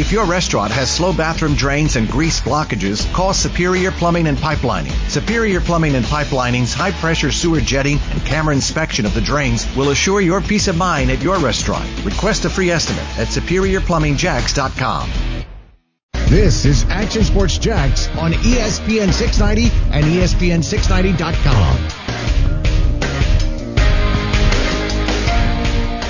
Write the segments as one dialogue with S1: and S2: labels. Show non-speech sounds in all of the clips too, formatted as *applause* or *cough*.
S1: If your restaurant has slow bathroom drains and grease blockages, call Superior Plumbing and Pipelining. Superior Plumbing and Pipelining's high pressure sewer jetting and camera inspection of the drains will assure your peace of mind at your restaurant. Request a free estimate at superiorplumbingjacks.com.
S2: This is Action Sports Jax on ESPN 690 and ESPN690.com.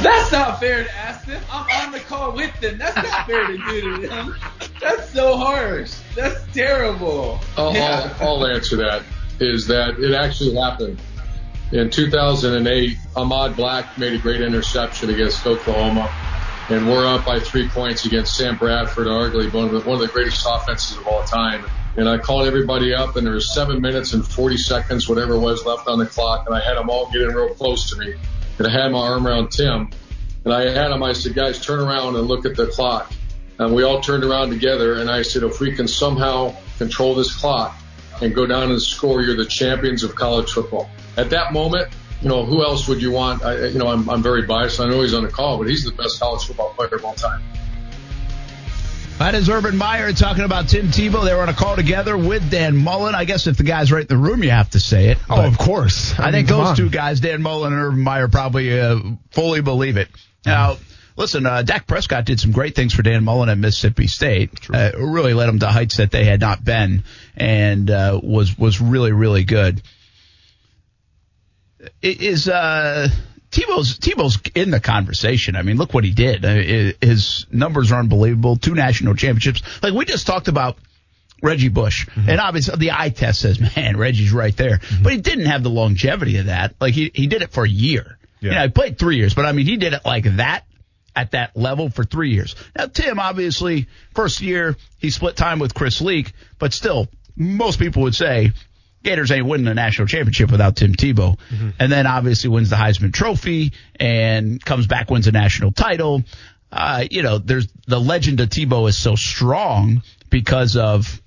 S3: That's not fair to ask them. I'm on the call with them. That's not fair to do to them. That's so harsh. That's terrible.
S4: I'll,
S3: Yeah.
S4: I'll, I'll answer that. Is that it actually happened in 2008? Ahmad Black made a great interception against Oklahoma, and we're up by three points against Sam Bradford, arguably one of the, one of the greatest offenses of all time. And I called everybody up, and there was seven minutes and 40 seconds, whatever was, left on the clock, and I had them all get in real close to me, and I had my arm around Tim, and I had him. I said, guys, turn around and look at the clock. And we all turned around together, and I said, if we can somehow control this clock and go down and score, you're the champions of college football. At that moment, you know, who else would you want? I, you know, I'm, I'm very biased. I know he's on the call, but he's the best college football player of all time.
S5: That is Urban Meyer talking about Tim Tebow. They were on a call together with Dan Mullen. I guess if the guy's right in the room, you have to say it.
S6: Oh, of course.
S5: I,
S6: mean,
S5: think
S6: come
S5: those
S6: on.
S5: two guys, Dan Mullen and Urban Meyer, probably uh, fully believe it. Now, listen, uh, Dak Prescott did some great things for Dan Mullen at Mississippi State. Uh, really led them to heights that they had not been, and uh, was was really really good. It is uh, Tebow's Tebow's in the conversation. I mean, look what he did. His numbers are unbelievable. Two national championships. Like we just talked about Reggie Bush. And obviously the eye test says, *laughs* man, Reggie's right there. But he didn't have the longevity of that. Like he, he did it for a year. You
S6: Yeah.
S5: know, he played three years, but I mean, he did it like that at that level for three years. Now, Tim, obviously, first year, he split time with Chris Leak, but still, most people would say Gators ain't winning a national championship without Tim Tebow. And then obviously wins the Heisman Trophy and comes back, wins a national title. Uh, you know, there's the legend of Tebow is so strong because of,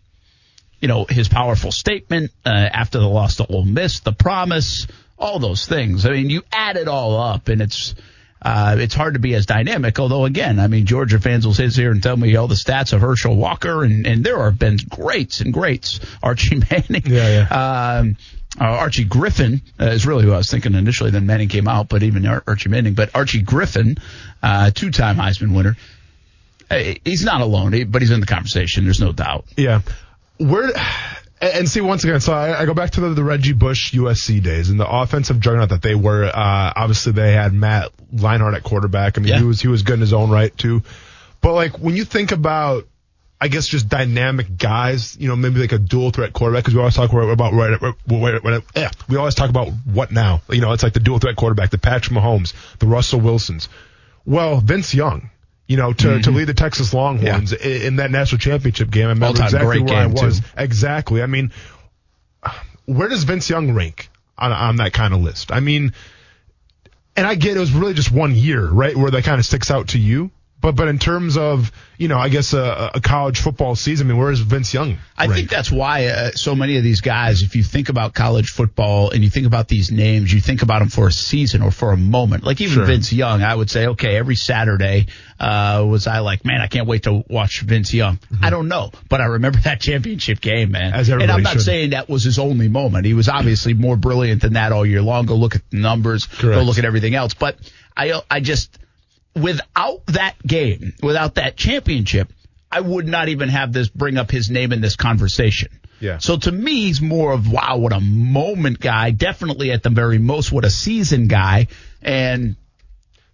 S5: you know, his powerful statement uh, after the loss to Ole Miss, the promise, all those things. I mean, you add it all up, and it's uh, it's hard to be as dynamic. Although, again, I mean, Georgia fans will sit here and tell me all the stats of Herschel Walker, and, and there have been greats and greats. Archie *laughs* Manning,
S6: Yeah,
S5: Um, uh, Archie Griffin uh, is really who I was thinking initially. Then Manning came out, but even Ar- Archie Manning, but Archie Griffin, uh, two-time Heisman winner. Uh, He's not alone, but he's in the conversation. There's no doubt.
S6: Yeah. Where and see once again, so I, I go back to the, the Reggie Bush USC days and the offensive juggernaut that they were. Uh, obviously, they had Matt Leinart at quarterback. I mean,
S5: Yeah.
S6: he was he was good in his own right too. But like when you think about, I guess just dynamic guys, you know, maybe like a dual threat quarterback because we always talk about right, right, yeah, we always talk about what now. You know, it's like the dual threat quarterback, the Patrick Mahomes, the Russell Wilsons. Well, Vince Young. You know, to, to mm-hmm. lead the Texas Longhorns in, in that national championship game. I remember
S5: All-time
S6: exactly where I was.
S5: too.
S6: Exactly. I mean, where does Vince Young rank on, on that kind of list? I mean, and I get it was really just one year, right, where that kind of sticks out to you. But but in terms of you know, I guess a, a college football season, I mean, where is Vince Young?
S5: I think that's why uh, so many of these guys, if you think about college football and you think about these names, you think about them for a season or for a moment. Like even
S6: Sure.
S5: Vince Young, I would say, okay, every Saturday uh, was I like, man, I can't wait to watch Vince Young. I don't know, but I remember that championship game, man.
S6: Mm-hmm. As
S5: and I'm not
S6: should.
S5: saying that was his only moment. He was obviously more brilliant than that all year long. Go look at the numbers. Go look at everything else. But I, I just without that game, without that championship, I would not even have this bring up his name in this conversation.
S6: Yeah.
S5: So to me, he's more of wow, what a moment guy. Definitely at the very most, what a season guy. And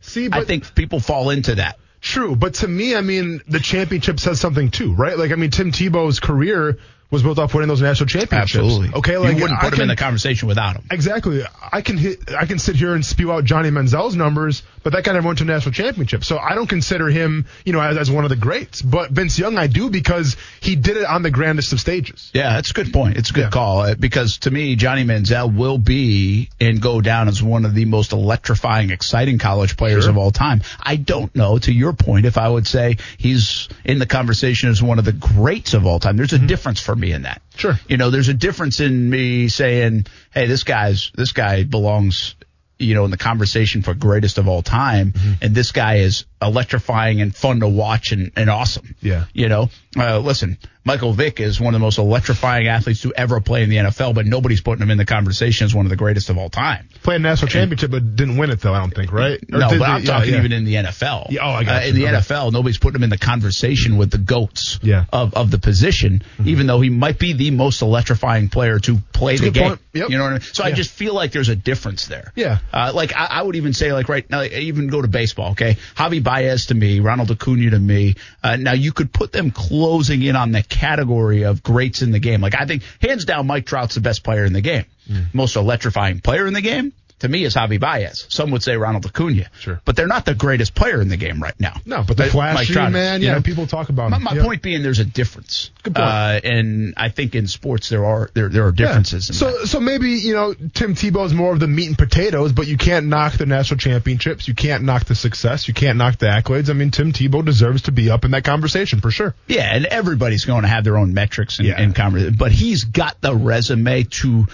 S6: See,
S5: I think people fall into that.
S6: True, but to me, I mean, the championship says something too, right? Like, I mean, Tim Tebow's career was built off winning those national championships.
S5: Absolutely.
S6: Okay, like
S5: you wouldn't
S6: I
S5: put him in the conversation without him.
S6: Exactly. I can hit, I can sit here and spew out Johnny Manziel's numbers, but that guy never went to a national championship. So I don't consider him, you know, as, as one of the greats. But Vince Young, I do because he did it on the grandest of stages.
S5: Yeah, that's a good point. It's a good
S6: Yeah.
S5: call uh, because to me, Johnny Manziel will be and go down as one of the most electrifying, exciting college players
S6: Sure.
S5: of all time. I don't know, to your point, if I would say he's in the conversation as one of the greats of all time. There's a difference for me in that.
S6: Sure.
S5: You know, there's a difference in me saying, "Hey, this guy's this guy belongs." You know, in the conversation for greatest of all time,
S6: Mm-hmm.
S5: and this guy is electrifying and fun to watch and, and awesome.
S6: Yeah.
S5: You know, uh, listen, Michael Vick is one of the most electrifying athletes to ever play in the NFL, but nobody's putting him in the conversation as one of the greatest of all time.
S6: Played national championship, but didn't win it though. I don't think, right? Or
S5: no, but I'm talking
S6: yeah.
S5: even in the NFL.
S6: Yeah, oh, I got
S5: Uh, in the
S6: Okay.
S5: NFL, nobody's putting him in the conversation with the goats
S6: Yeah. Mm-hmm.
S5: of, of the position, even though he might be the most electrifying player to play
S6: That's
S5: the game.
S6: Yep.
S5: You know what I mean? So I just feel like there's a difference there.
S6: Yeah.
S5: Uh, like I, I would even say, like right now, even go to baseball. Okay, Javi Baez to me, Ronald Acuna to me. Uh, now you could put them closing in on the category of greats in the game. Like I think hands down, Mike Trout's the best player in the game,
S6: Mm.
S5: most electrifying player in the game. To me, is Javi Baez. Some would say Ronald Acuna.
S6: Sure.
S5: But they're not the greatest player in the game right now.
S6: No, but the
S5: Mike
S6: flashy
S5: Trout is,
S6: man,
S5: you
S6: yeah,
S5: know?
S6: people talk about
S5: My,
S6: him.
S5: my
S6: Yep.
S5: point being, there's a difference.
S6: Good point.
S5: Uh, and I think in sports there are there there are differences.
S6: Yeah. So,
S5: that.
S6: so maybe you know Tim Tebow is more of the meat and potatoes, but you can't knock the national championships. You can't knock the success. You can't knock the accolades. I mean, Tim Tebow deserves to be up in that conversation for sure.
S5: Yeah, and everybody's going to have their own metrics and,
S6: Yeah.
S5: and conversation, but he's got the resume to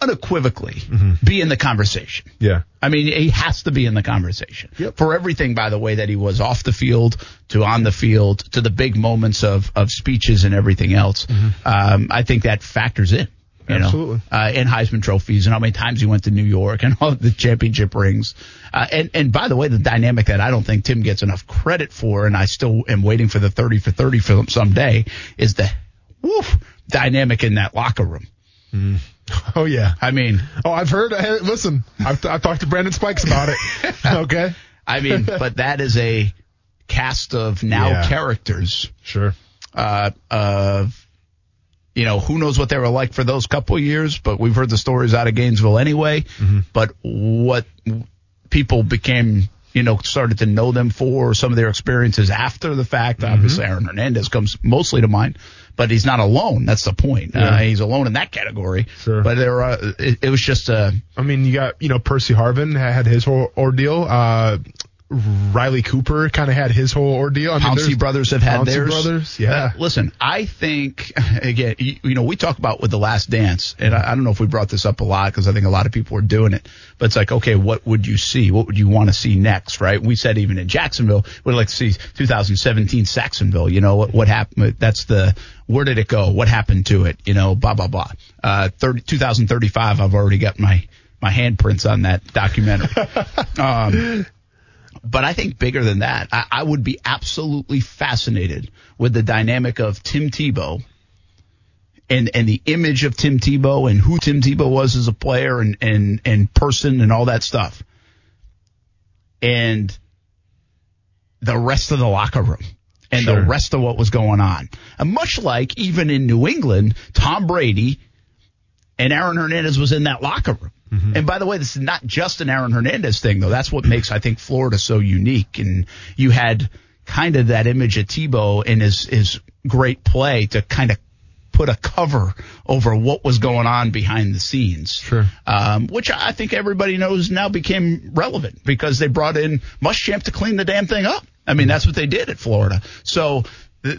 S5: unequivocally be in the conversation.
S6: Yeah.
S5: I mean, he has to be in the conversation
S6: Yep.
S5: for everything, by the way, that he was off the field to on the field to the big moments of, of speeches and everything else. Um, I think that factors in. You
S6: Absolutely.
S5: Know, uh, and Heisman trophies and how many times he went to New York and *laughs* all the championship rings. Uh, and, and by the way, the dynamic that I don't think Tim gets enough credit for, and I still am waiting for the 30 for 30 film someday, is the woof, dynamic in that locker room. *laughs*
S6: Oh yeah.
S5: I mean,
S6: Oh, I've heard. Hey, listen, I've, I've talked to Brandon Spikes about it. *laughs* okay.
S5: I mean, *laughs* but that is a cast of now
S6: Yeah.
S5: characters.
S6: Sure.
S5: Uh, of you know, who knows what they were like for those couple of years, but we've heard the stories out of Gainesville anyway. But what people became, you know, started to know them for, some of their experiences after the fact. Obviously, Aaron Hernandez comes mostly to mind, but he's not alone. That's the point. Uh, he's alone in that category.
S6: Sure.
S5: But there, uh, it, it was just a.
S6: I mean, you got you know Percy Harvin had his whole ordeal. Uh, Riley Cooper kind of had his whole ordeal. I mean,
S5: Pouncey brothers have had
S6: Pouncey
S5: theirs.
S6: brothers, yeah.
S5: Uh, listen, I think *laughs* again, you, you know, we talk about with the Last Dance, and I, I don't know if we brought this up a lot because I think a lot of people were doing it. But it's like, okay, what would you see? What would you want to see next? Right? We said even in Jacksonville, we'd like to see 2017 Sacksonville. You know what? What happened? That's the where did it go? What happened to it? You know, blah blah blah. Uh, 30, 2035. I've already got my my handprints on that documentary. *laughs* um, but I think bigger than that, I, I would be absolutely fascinated with the dynamic of Tim Tebow and and the image of Tim Tebow and who Tim Tebow was as a player and and and person and all that stuff, and the rest of the locker room and the rest of what was going on. And much like even in New England, Tom Brady and Aaron Hernandez was in that locker room. Mm-hmm. And by the way, this is not just an Aaron Hernandez thing, though. That's what makes, I think, Florida so unique. And you had kind of that image of Tebow and his, his great play to kind of put a cover over what was going on behind the scenes.
S6: Sure.
S5: Um, which I think everybody knows now became relevant because they brought in Muschamp to clean the damn thing up. I mean, mm-hmm. that's what they did at Florida. So th-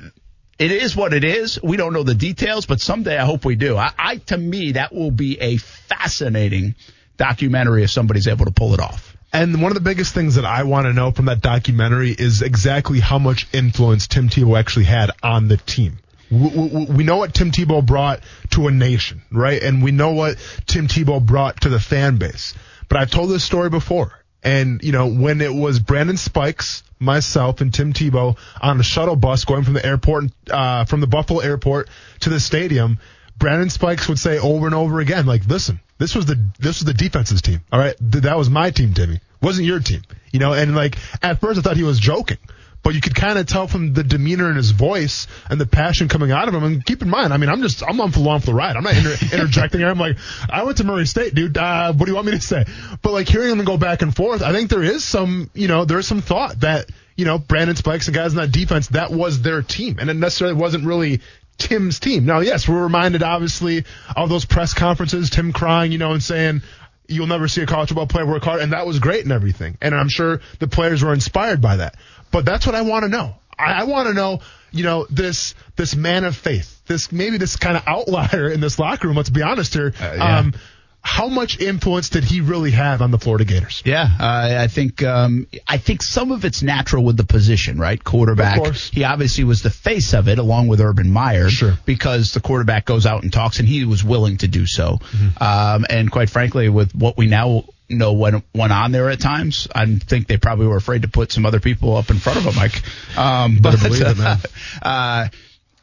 S5: it is what it is. We don't know the details, but someday I hope we do. I, I to me, that will be a fascinating documentary if somebody's able to pull it off.
S6: And one of the biggest things that I want to know from that documentary is exactly how much influence Tim Tebow actually had on the team. We, we, we know what Tim Tebow brought to a nation, right? And we know what Tim Tebow brought to the fan base. But I've told this story before. And, you know, when it was Brandon Spikes, myself, and Tim Tebow on a shuttle bus going from the airport, uh, from the Buffalo airport to the stadium, Brandon Spikes would say over and over again, like, listen, this was the, this was the defense's team. All right. Th- that was my team, Timmy. Wasn't your team. You know, and like, at first I thought he was joking. But you could kind of tell from the demeanor in his voice and the passion coming out of him. And keep in mind, I mean, I'm just, I'm on for along for the ride. I'm not inter- *laughs* interjecting here. I'm like, I went to Murray State, dude. Uh, what do you want me to say? But like hearing them go back and forth, I think there is some, you know, there is some thought that, you know, Brandon Spikes and guys in that defense, that was their team. And it necessarily wasn't really Tim's team. Now, yes, we're reminded obviously of those press conferences, Tim crying, you know, and saying, you'll never see a college football player work hard, and that was great and everything. And I'm sure the players were inspired by that. But that's what I want to know. I, I want to know, you know, this this man of faith, this maybe this kind of outlier in this locker room. Let's be honest here.
S5: yeah.
S6: Um, how much influence did he really have on the Florida Gators?
S5: Yeah, uh, I think um, I think some of it's natural with the position, right? Quarterback.
S6: Of course.
S5: He obviously was the face of it, along with Urban Meyer,
S6: Sure.
S5: because the quarterback goes out and talks, and he was willing to do so.
S6: Mm-hmm.
S5: Um, and quite frankly, with what we now know what went on there at times, I think they probably were afraid to put some other people up in front of him, Mike. Um, but
S6: it, *laughs*
S5: uh,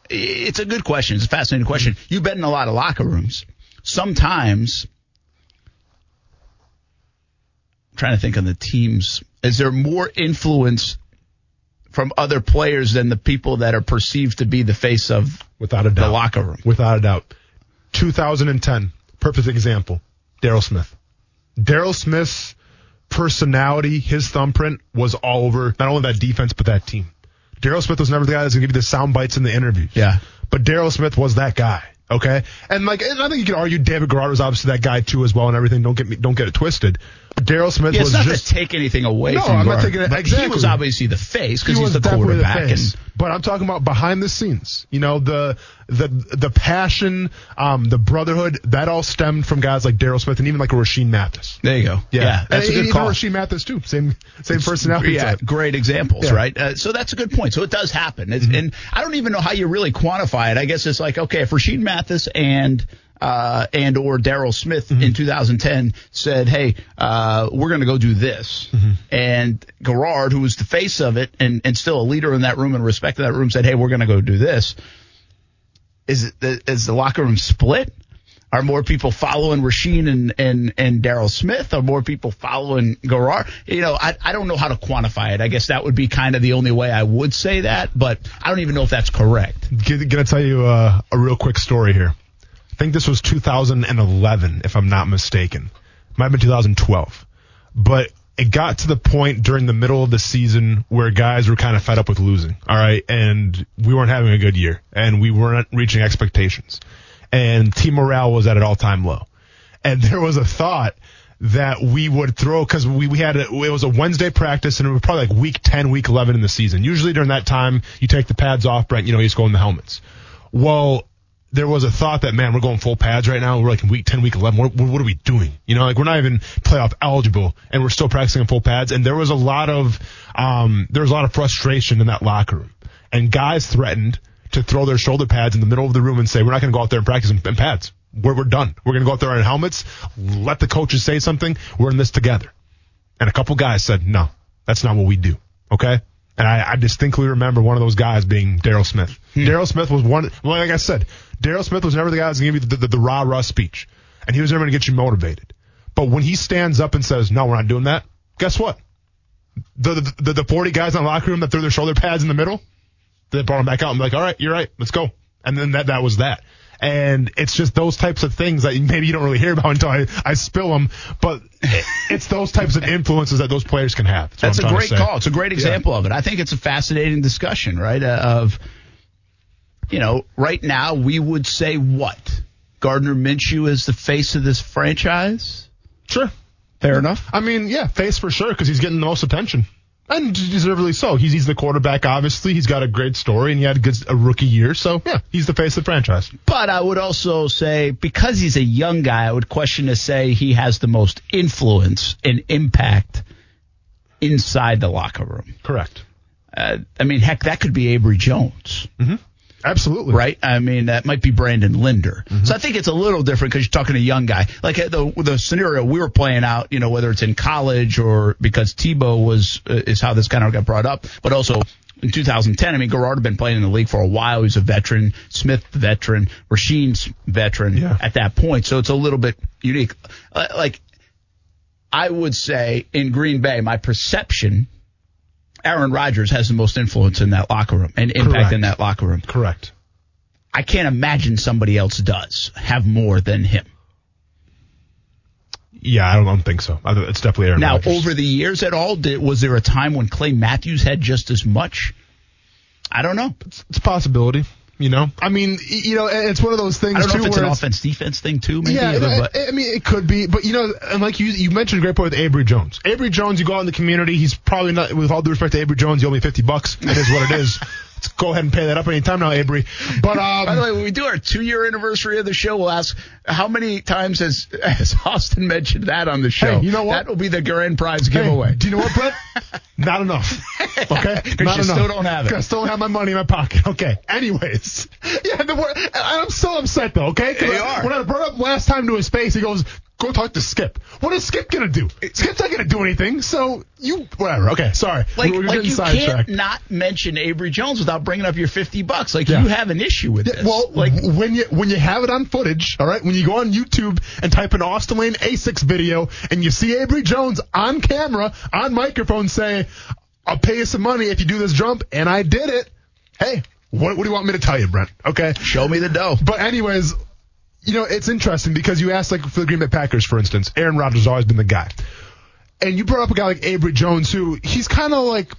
S5: it's a good question. It's a fascinating question. You've been in a lot of locker rooms. Sometimes trying to think on the teams. Is there more influence from other players than the people that are perceived to be the face of
S6: Without a doubt.
S5: the locker room?
S6: Without a doubt. 2010, perfect example. Daryl Smith. Daryl Smith's personality, his thumbprint was all over not only that defense, but that team. Daryl Smith was never the guy that's going to give you the sound bites in the interviews.
S5: Yeah.
S6: But Daryl Smith was that guy. Okay. And like, and I think you could argue David Garrard was obviously that guy too as well and everything. Don't get me, don't get it twisted. Daryl Smith
S5: Yeah,
S6: was
S5: not
S6: just
S5: to take anything away
S6: No,
S5: from
S6: I'm not taking it-
S5: but
S6: exactly.
S5: He was obviously the face because
S6: he
S5: he's
S6: was
S5: the quarterback.
S6: face.
S5: and
S6: but I'm talking about behind the scenes. You know, the the the passion, um, the brotherhood that all stemmed from guys like Daryl Smith and even like a Rashean Mathis.
S5: there you go. Yeah, that's
S6: and
S5: a good call.
S6: Rashean Mathis too. Same same personality
S5: Yeah,
S6: type.
S5: great examples,
S6: Yeah.
S5: right? Uh, so that's a good point. So it does happen, It's-
S6: Mm-hmm.
S5: and I don't even know how you really quantify it. I guess it's like okay, if Rashean Mathis and uh, and or Daryl Smith
S6: Mm-hmm.
S5: in 2010 said, "Hey, uh, we're going to go do this,"
S6: Mm-hmm.
S5: and Garrard, who was the face of it and and still a leader in that room and respect respected that room, said, "Hey, we're going to go do this." Is it the, is the locker room split? Are more people following Rashean and and, and Daryl Smith? Are more people following Garrard? You know, I, I don't know how to quantify it. I guess that would be kind of the only way I would say that, but I don't even know if that's correct.
S6: Gonna tell you uh, a real quick story here. I think this was 2011, if I'm not mistaken. Might have been 2012. But it got to the point during the middle of the season where guys were kind of fed up with losing. All right. And we weren't having a good year and we weren't reaching expectations. And team morale was at an all time low. And *laughs* there was a thought that we would throw because we, we had a, it was a Wednesday practice and it was probably like week 10, week 11 in the season. Usually during that time, you take the pads off, Brent, you know, you just go in the helmets. Well, there was a thought that, man, we're going full pads right now. We're like in week 10, week 11. What, what, are we doing? You know, like we're not even playoff eligible and we're still practicing in full pads. And there was a lot of, um, there was a lot of frustration in that locker room and guys threatened to throw their shoulder pads in the middle of the room and say, we're not going to go out there and practice in, in pads. We're, we're done. We're going to go out there in helmets. Let the coaches say something. We're in this together. And a couple guys said, no, that's not what we do. Okay. And I, I distinctly remember one of those guys being Daryl Smith. Daryl Smith was one, like I said, Daryl Smith was never the guy that was going to give you the, the, the rah rah speech. And he was never going to get you motivated. But when he stands up and says, no, we're not doing that, guess what? The, the, the, the 40 guys in the locker room that threw their shoulder pads in the middle, they brought him back out and be like, all right, you're right, let's go. And then that, that was that. And it's just those types of things that *laughs* maybe you don't really hear about until I, I spill them, but *laughs* it's those types of influences that those players can have. what
S5: That's a great call. It's a great example of it. I think it's a fascinating discussion, right? Uh, of, you know, right now we would say what? Gardner Minshew is the face of this franchise?
S6: Sure.
S5: Fair enough.
S6: I mean, yeah, face for sure because he's getting the most attention. And deservedly so. He's he's the quarterback, obviously. He's got a great story, and he had a, good, a rookie year. So, yeah, he's the face of the franchise.
S5: But I would also say, because he's a young guy, I would question to say he has the most influence and impact inside the locker room.
S6: Correct.
S5: Uh, I mean, heck, that could be Abry Jones,
S6: Absolutely.
S5: right? I mean, that might be Brandon Linder. So I think it's a little different because you're talking to a young guy. Like uh, the the scenario we were playing out, you know, whether it's in college or because Tebow was uh, is how this kind of got brought up, but also. In 2010, I mean, Garrard had been playing in the league for a while. He was a veteran. Smith, veteran. Rashean's veteran
S6: Yeah.
S5: at that point. So it's a little bit unique. Uh, like, I would say in Green Bay, my perception, Aaron Rodgers has the most influence in that locker room and impact
S6: Correct.
S5: in that locker room.
S6: Correct.
S5: I can't imagine somebody else does have more than him.
S6: Yeah, I don't, I don't think so. It's definitely Aaron
S5: Now,
S6: Rodgers.
S5: over the years at all, did, was there a time when Clay Matthews had just as much? I don't know.
S6: it's a possibility. You know, I mean, you know, it's one of those things
S5: I don't know
S6: too
S5: if it's an offense defense thing too, maybe.
S6: Yeah,
S5: but
S6: I, I mean, it could be, but you know, and like you, you mentioned a great point with Abry Jones. Abry Jones, you go out in the community, he's probably not, with all due respect to Abry Jones, you owe me 50 bucks. It is what it is. *laughs* go ahead and pay that up anytime now, Abry. But um,
S5: By the way, when we do our two year anniversary of the show, we'll ask how many times has, has Austin mentioned that on the show?
S6: Hey, you know what?
S5: That will be the grand prize
S6: hey,
S5: giveaway.
S6: do you know what, Brett? Not enough. *laughs* Okay,
S5: Because
S6: not
S5: you
S6: enough.
S5: still don't have it.
S6: I still don't have my money in my pocket. *laughs* Okay. Anyways, *laughs* yeah, the, I'm so upset though. Okay, 'Cause
S5: Yeah, you
S6: I-
S5: are.
S6: when I brought up last time to his face, he goes, "Go talk to Skip." What is Skip gonna do? Skip's not gonna do anything. So you, whatever. Okay, sorry.
S5: Like,
S6: we're
S5: like you can't not mention Abry Jones without bringing up your 50 bucks. Like,
S6: Yeah.
S5: you have an issue with
S6: Yeah,
S5: this.
S6: well,
S5: like,
S6: when you when you have it on footage, all right, when you go on YouTube and type in Austin Lane A6 video and you see Abry Jones on camera on microphone say, "I'll pay you some money if you do this jump," and I did it. Hey, what, what do you want me to tell you, Brent? Okay,
S5: show me the dough.
S6: but anyways, you know it's interesting because you asked like for the Green Bay Packers, for instance, Aaron Rodgers has always been the guy, and you brought up a guy like Abry Jones who he's kind of like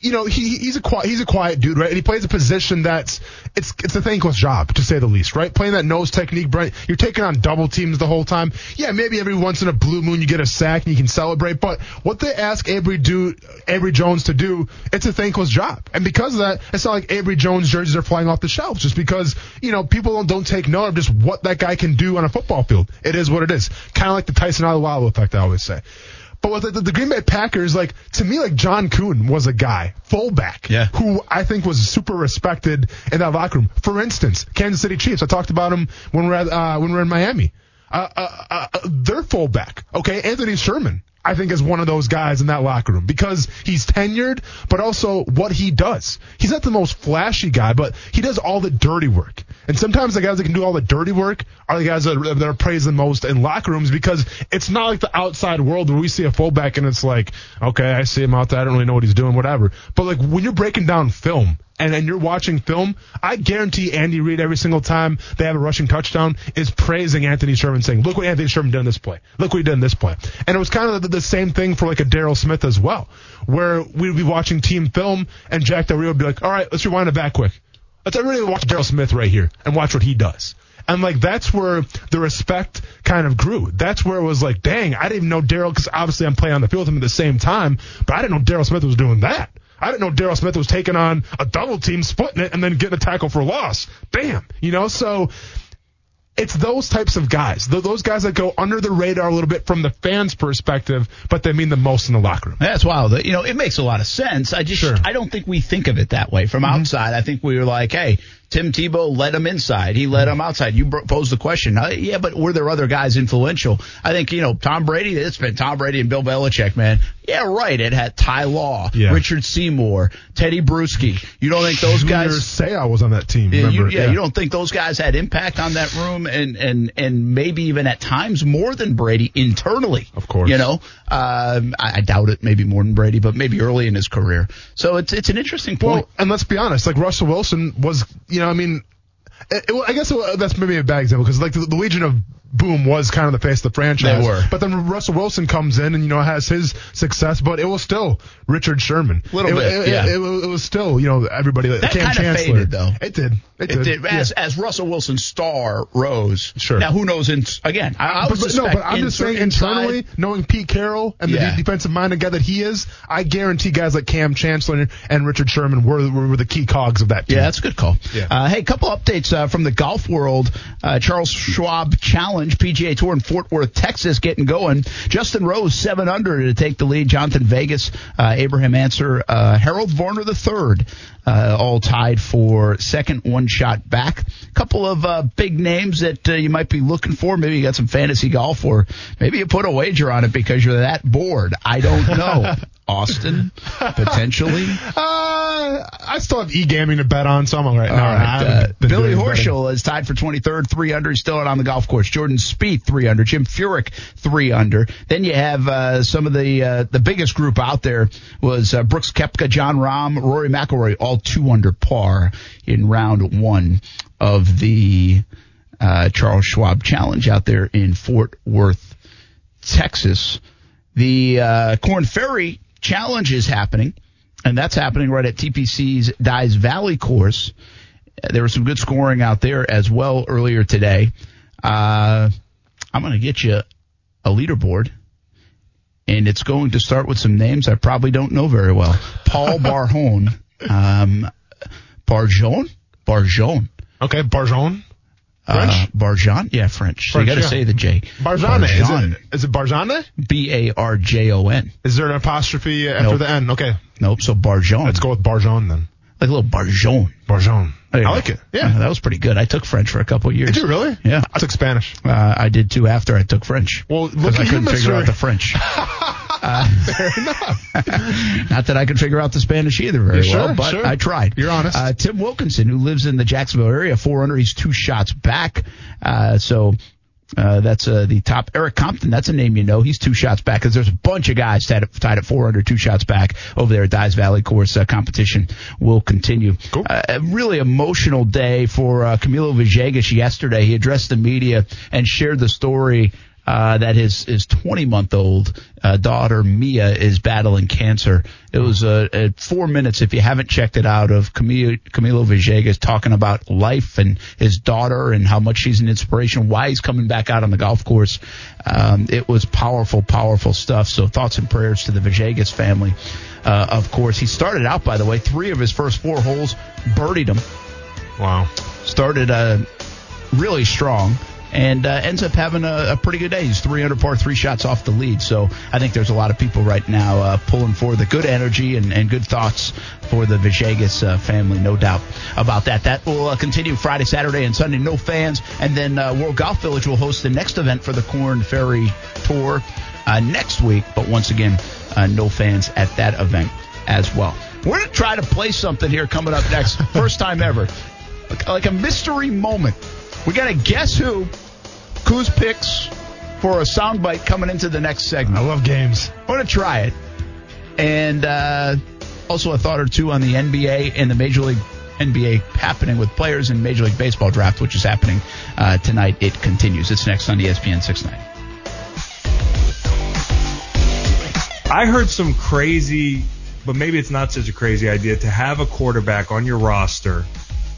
S6: you know, he he's a quiet he's a quiet dude, right? And he plays a position that's it's it's a thankless job to say the least, right? Playing that nose technique, Brent. You're taking on double teams the whole time. Yeah, maybe every once in a blue moon you get a sack and you can celebrate, but what they ask Abry do Abry Jones to do, it's a thankless job. And because of that, it's not like Abry Jones jerseys are flying off the shelves just because you know people don't, don't take note of just what that guy can do on a football field. It is what it is. Kind of like the Tyson Alualu effect, I always say. But with the, the Green Bay Packers, like to me, like John Kuhn was a guy, fullback,
S5: Yeah.
S6: who I think was super respected in that locker room. For instance, Kansas City Chiefs. I talked about him when we're at, uh, when we're in Miami. Uh, uh, uh, their fullback, okay, Anthony Sherman. I think is one of those guys in that locker room because he's tenured, but also what he does. He's not the most flashy guy, but he does all the dirty work. And sometimes the guys that can do all the dirty work are the guys that are, that are praised the most in locker rooms because it's not like the outside world where we see a fullback and it's like, okay, I see him out there. I don't really know what he's doing, whatever. But like when you're breaking down film and, and you're watching film, I guarantee Andy Reid every single time they have a rushing touchdown is praising Anthony Sherman saying, look what Anthony Sherman did in this play. Look what he did in this play. And it was kind of the, the same thing for like a Daryl Smith as well, where we'd be watching team film and Jack Del Rio would be like, all right, let's rewind it back quick. Let's really watch Daryl Smith right here and watch what he does. And like that's where the respect kind of grew. That's where it was like, dang, I didn't even know Daryl because obviously I'm playing on the field with him at the same time, but I didn't know Daryl Smith was doing that. I didn't know Daryl Smith was taking on a double team, splitting it, and then getting a tackle for loss. Bam, you know. So it's those types of guys, those guys that go under the radar a little bit from the fans' perspective, but they mean the most in the locker room.
S5: That's wild. You know, it makes a lot of sense. I just,
S6: Sure.
S5: I don't think we think of it that way from outside. I think we were like, hey, Tim Tebow let him inside. He let him outside. You posed the question. Uh, yeah, but were there other guys influential? I think, you know, Tom Brady, it's been Tom Brady and Bill Belichick, man. Yeah, right. It had Ty Law,
S6: Yeah.
S5: Richard Seymour, Teddy Bruschi. You don't think those
S6: Junior
S5: guys.
S6: I was on that team.
S5: Yeah, you,
S6: remember?
S5: yeah, you don't think those guys had impact on that room and, and, and maybe even at times more than Brady internally.
S6: Of course.
S5: You know, um, I, I doubt it, maybe more than Brady, but maybe early in his career. So it's, it's an interesting point.
S6: Well, and let's be honest, like Russell Wilson was, you know, I mean, it, it- I guess it- that's maybe a bad example because like the, the Legion of Boom was kind of the face of the franchise.
S5: They were.
S6: But then Russell Wilson comes in and you know has his success, but it was still Richard Sherman.
S5: Little
S6: it,
S5: bit,
S6: it,
S5: yeah.
S6: it, it, was- still you know everybody.
S5: That
S6: Cam
S5: kinda
S6: Chancellor.
S5: faded, though.
S6: It did. It, did.
S5: did, as,
S6: Yeah.
S5: as Russell Wilson's star rose.
S6: Sure.
S5: Now, who knows? In, again, I, I
S6: but, but no, but I'm just saying internally,
S5: inside-
S6: knowing Pete Carroll and the
S5: Yeah.
S6: de- defensive minded guy that he is, I guarantee guys like Cam Chancellor and Richard Sherman were, were, were the key cogs of that team.
S5: Yeah, that's a good call.
S6: Yeah.
S5: Uh, hey, couple updates uh, from the golf world. Uh, Charles Schwab Challenge PGA Tour in Fort Worth, Texas, getting going. Justin Rose seven under to take the lead. Jhonattan Vegas, uh, Abraham Ancer, uh, Harold Varner the third, uh, all tied for second, one shot back. A Couple of uh, big names that uh, you might be looking for. Maybe you got some fantasy golf, or maybe you put a wager on it because you're that bored. I don't know. *laughs* Austin, *laughs* potentially.
S6: Uh, I still have e-gaming to bet on, so I'm all right.
S5: All
S6: now.
S5: right. Uh, Billy
S6: betting.
S5: Horschel is tied for 23rd, 3 under. He's still out on the golf course. Jordan Spieth, 3 under. Jim Furyk, 3 under. Then you have uh, some of the uh, the biggest group out there was uh, Brooks Koepka, Jon Rahm, Rory McIlroy, all 2 under par in round 1 of the uh, Charles Schwab Challenge out there in Fort Worth, Texas. The uh, Korn Ferry Challenge is happening, and that's happening right at TPC's Dye's Valley course. There was some good scoring out there as well earlier today. Uh, I'm going to get you a leaderboard, and it's going to start with some names I probably don't know very well. Paul *laughs* Barjon, Um, Barjon? Barjon.
S6: Okay, Barjon.
S5: Uh, Barjon? Yeah, French. So you got to
S6: yeah.
S5: say the J.
S6: Barzane. Is it, is it Barzane?
S5: B A R J O N.
S6: Is there an apostrophe after
S5: Nope.
S6: the N? Okay,
S5: Nope. So Barjon.
S6: let's go with Barjon then.
S5: Like a little Barjon.
S6: Barjon. I
S5: go.
S6: like it.
S5: Uh,
S6: Yeah.
S5: that was pretty good. I took French for a couple of years.
S6: Did you really?
S5: Yeah.
S6: I took Spanish.
S5: Uh, I did too after I took French.
S6: Well, look
S5: because I
S6: at you,
S5: couldn't figure out the French. *laughs*
S6: Fair enough.
S5: Not that I could figure out the Spanish either very
S6: Yeah,
S5: well, but
S6: sure.
S5: I tried.
S6: You're honest.
S5: Uh, Tim Wilkinson, who lives in the Jacksonville area, 400, he's two shots back. Uh, so uh, that's uh, the top. Erik Compton, that's a name you know. He's two shots back because there's a bunch of guys tied, at- tied at 400, two shots back over there at Dye's Valley. Of course, uh, competition will continue.
S6: Cool.
S5: Uh, a really emotional day for uh, Camilo Villegas yesterday. He addressed the media and shared the story uh, that his his 20 month old uh, daughter Mia is battling cancer. It was uh, four minutes. If you haven't checked it out, of Camilo, Camilo Villegas talking about life and his daughter and how much she's an inspiration, why he's coming back out on the golf course. Um, it was powerful, powerful stuff. So thoughts and prayers to the Villegas family. Uh, of course, he started out by the way, three of his first four holes birdied him
S6: Wow.
S5: started uh, really strong and uh, ends up having a, a pretty good day. He's 300 par, three shots off the lead. So I think there's a lot of people right now uh, pulling for the good energy and, and good thoughts for the Villegas uh, family, no doubt about that. That will uh, continue Friday, Saturday, and Sunday. No fans, and then uh, World Golf Village will host the next event for the Korn Ferry Tour uh, next week. But once again, uh, no fans at that event as well. We're going to try to play something here coming up next. *laughs* First time ever. Like a mystery moment. We got to guess who. Who's picks for a soundbite coming into the next segment.
S6: I love games.
S5: I want to try it. And uh, also a thought or two on the NBA and the Major League NBA happening with players in Major League Baseball draft, which is happening uh, tonight. It continues. It's next on ESPN 690.
S7: I heard some crazy, but maybe it's not such a crazy idea to have a quarterback on your roster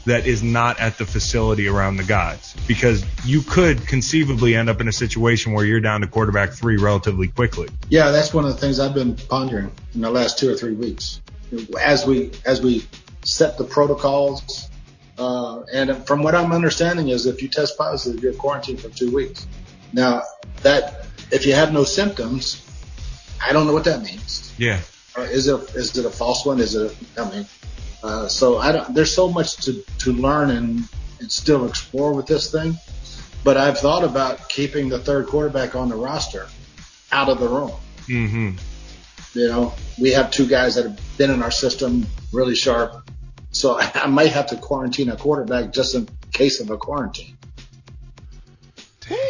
S7: that is not at the facility around the guys because you could conceivably end up in a situation where you're down to quarterback three relatively quickly.
S8: Yeah, that's one of the things I've been pondering in the last two or three weeks. As we as we set the protocols, uh, and from what I'm understanding is if you test positive, you're quarantined for two weeks. Now that if you have no symptoms, I don't know what that means.
S7: Yeah.
S8: Uh, is it is it a false one? Is it? I mean, uh, so I don't. There's so much to to learn and, and still explore with this thing. But I've thought about keeping the third quarterback on the roster out of the room.
S7: Mm-hmm.
S8: You know, we have two guys that have been in our system really sharp. So *laughs* I might have to quarantine a quarterback just in case of a quarantine.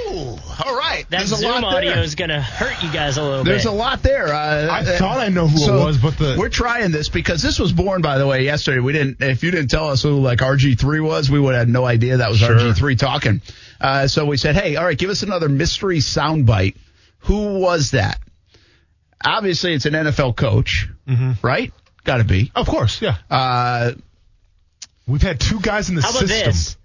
S5: Ooh, all right.
S9: That
S5: There's a
S9: Zoom
S5: lot
S9: audio
S5: there.
S9: is going to hurt you guys a little
S5: There's
S9: bit.
S5: There's a lot there. Uh,
S6: I
S5: uh,
S6: thought I know who
S5: so
S6: it was, but the
S5: we're trying this because this was born, by the way, yesterday. We didn't. If you didn't tell us who like RG3 was, we would have had no idea that was
S6: Sure.
S5: RG3 talking. Uh, so we said, hey, all right, give us another mystery soundbite. Who was that? Obviously, it's an NFL coach, right? Got to be.
S6: of course, yeah.
S5: Uh,
S6: We've had two guys in the
S9: How about
S6: system.
S9: this?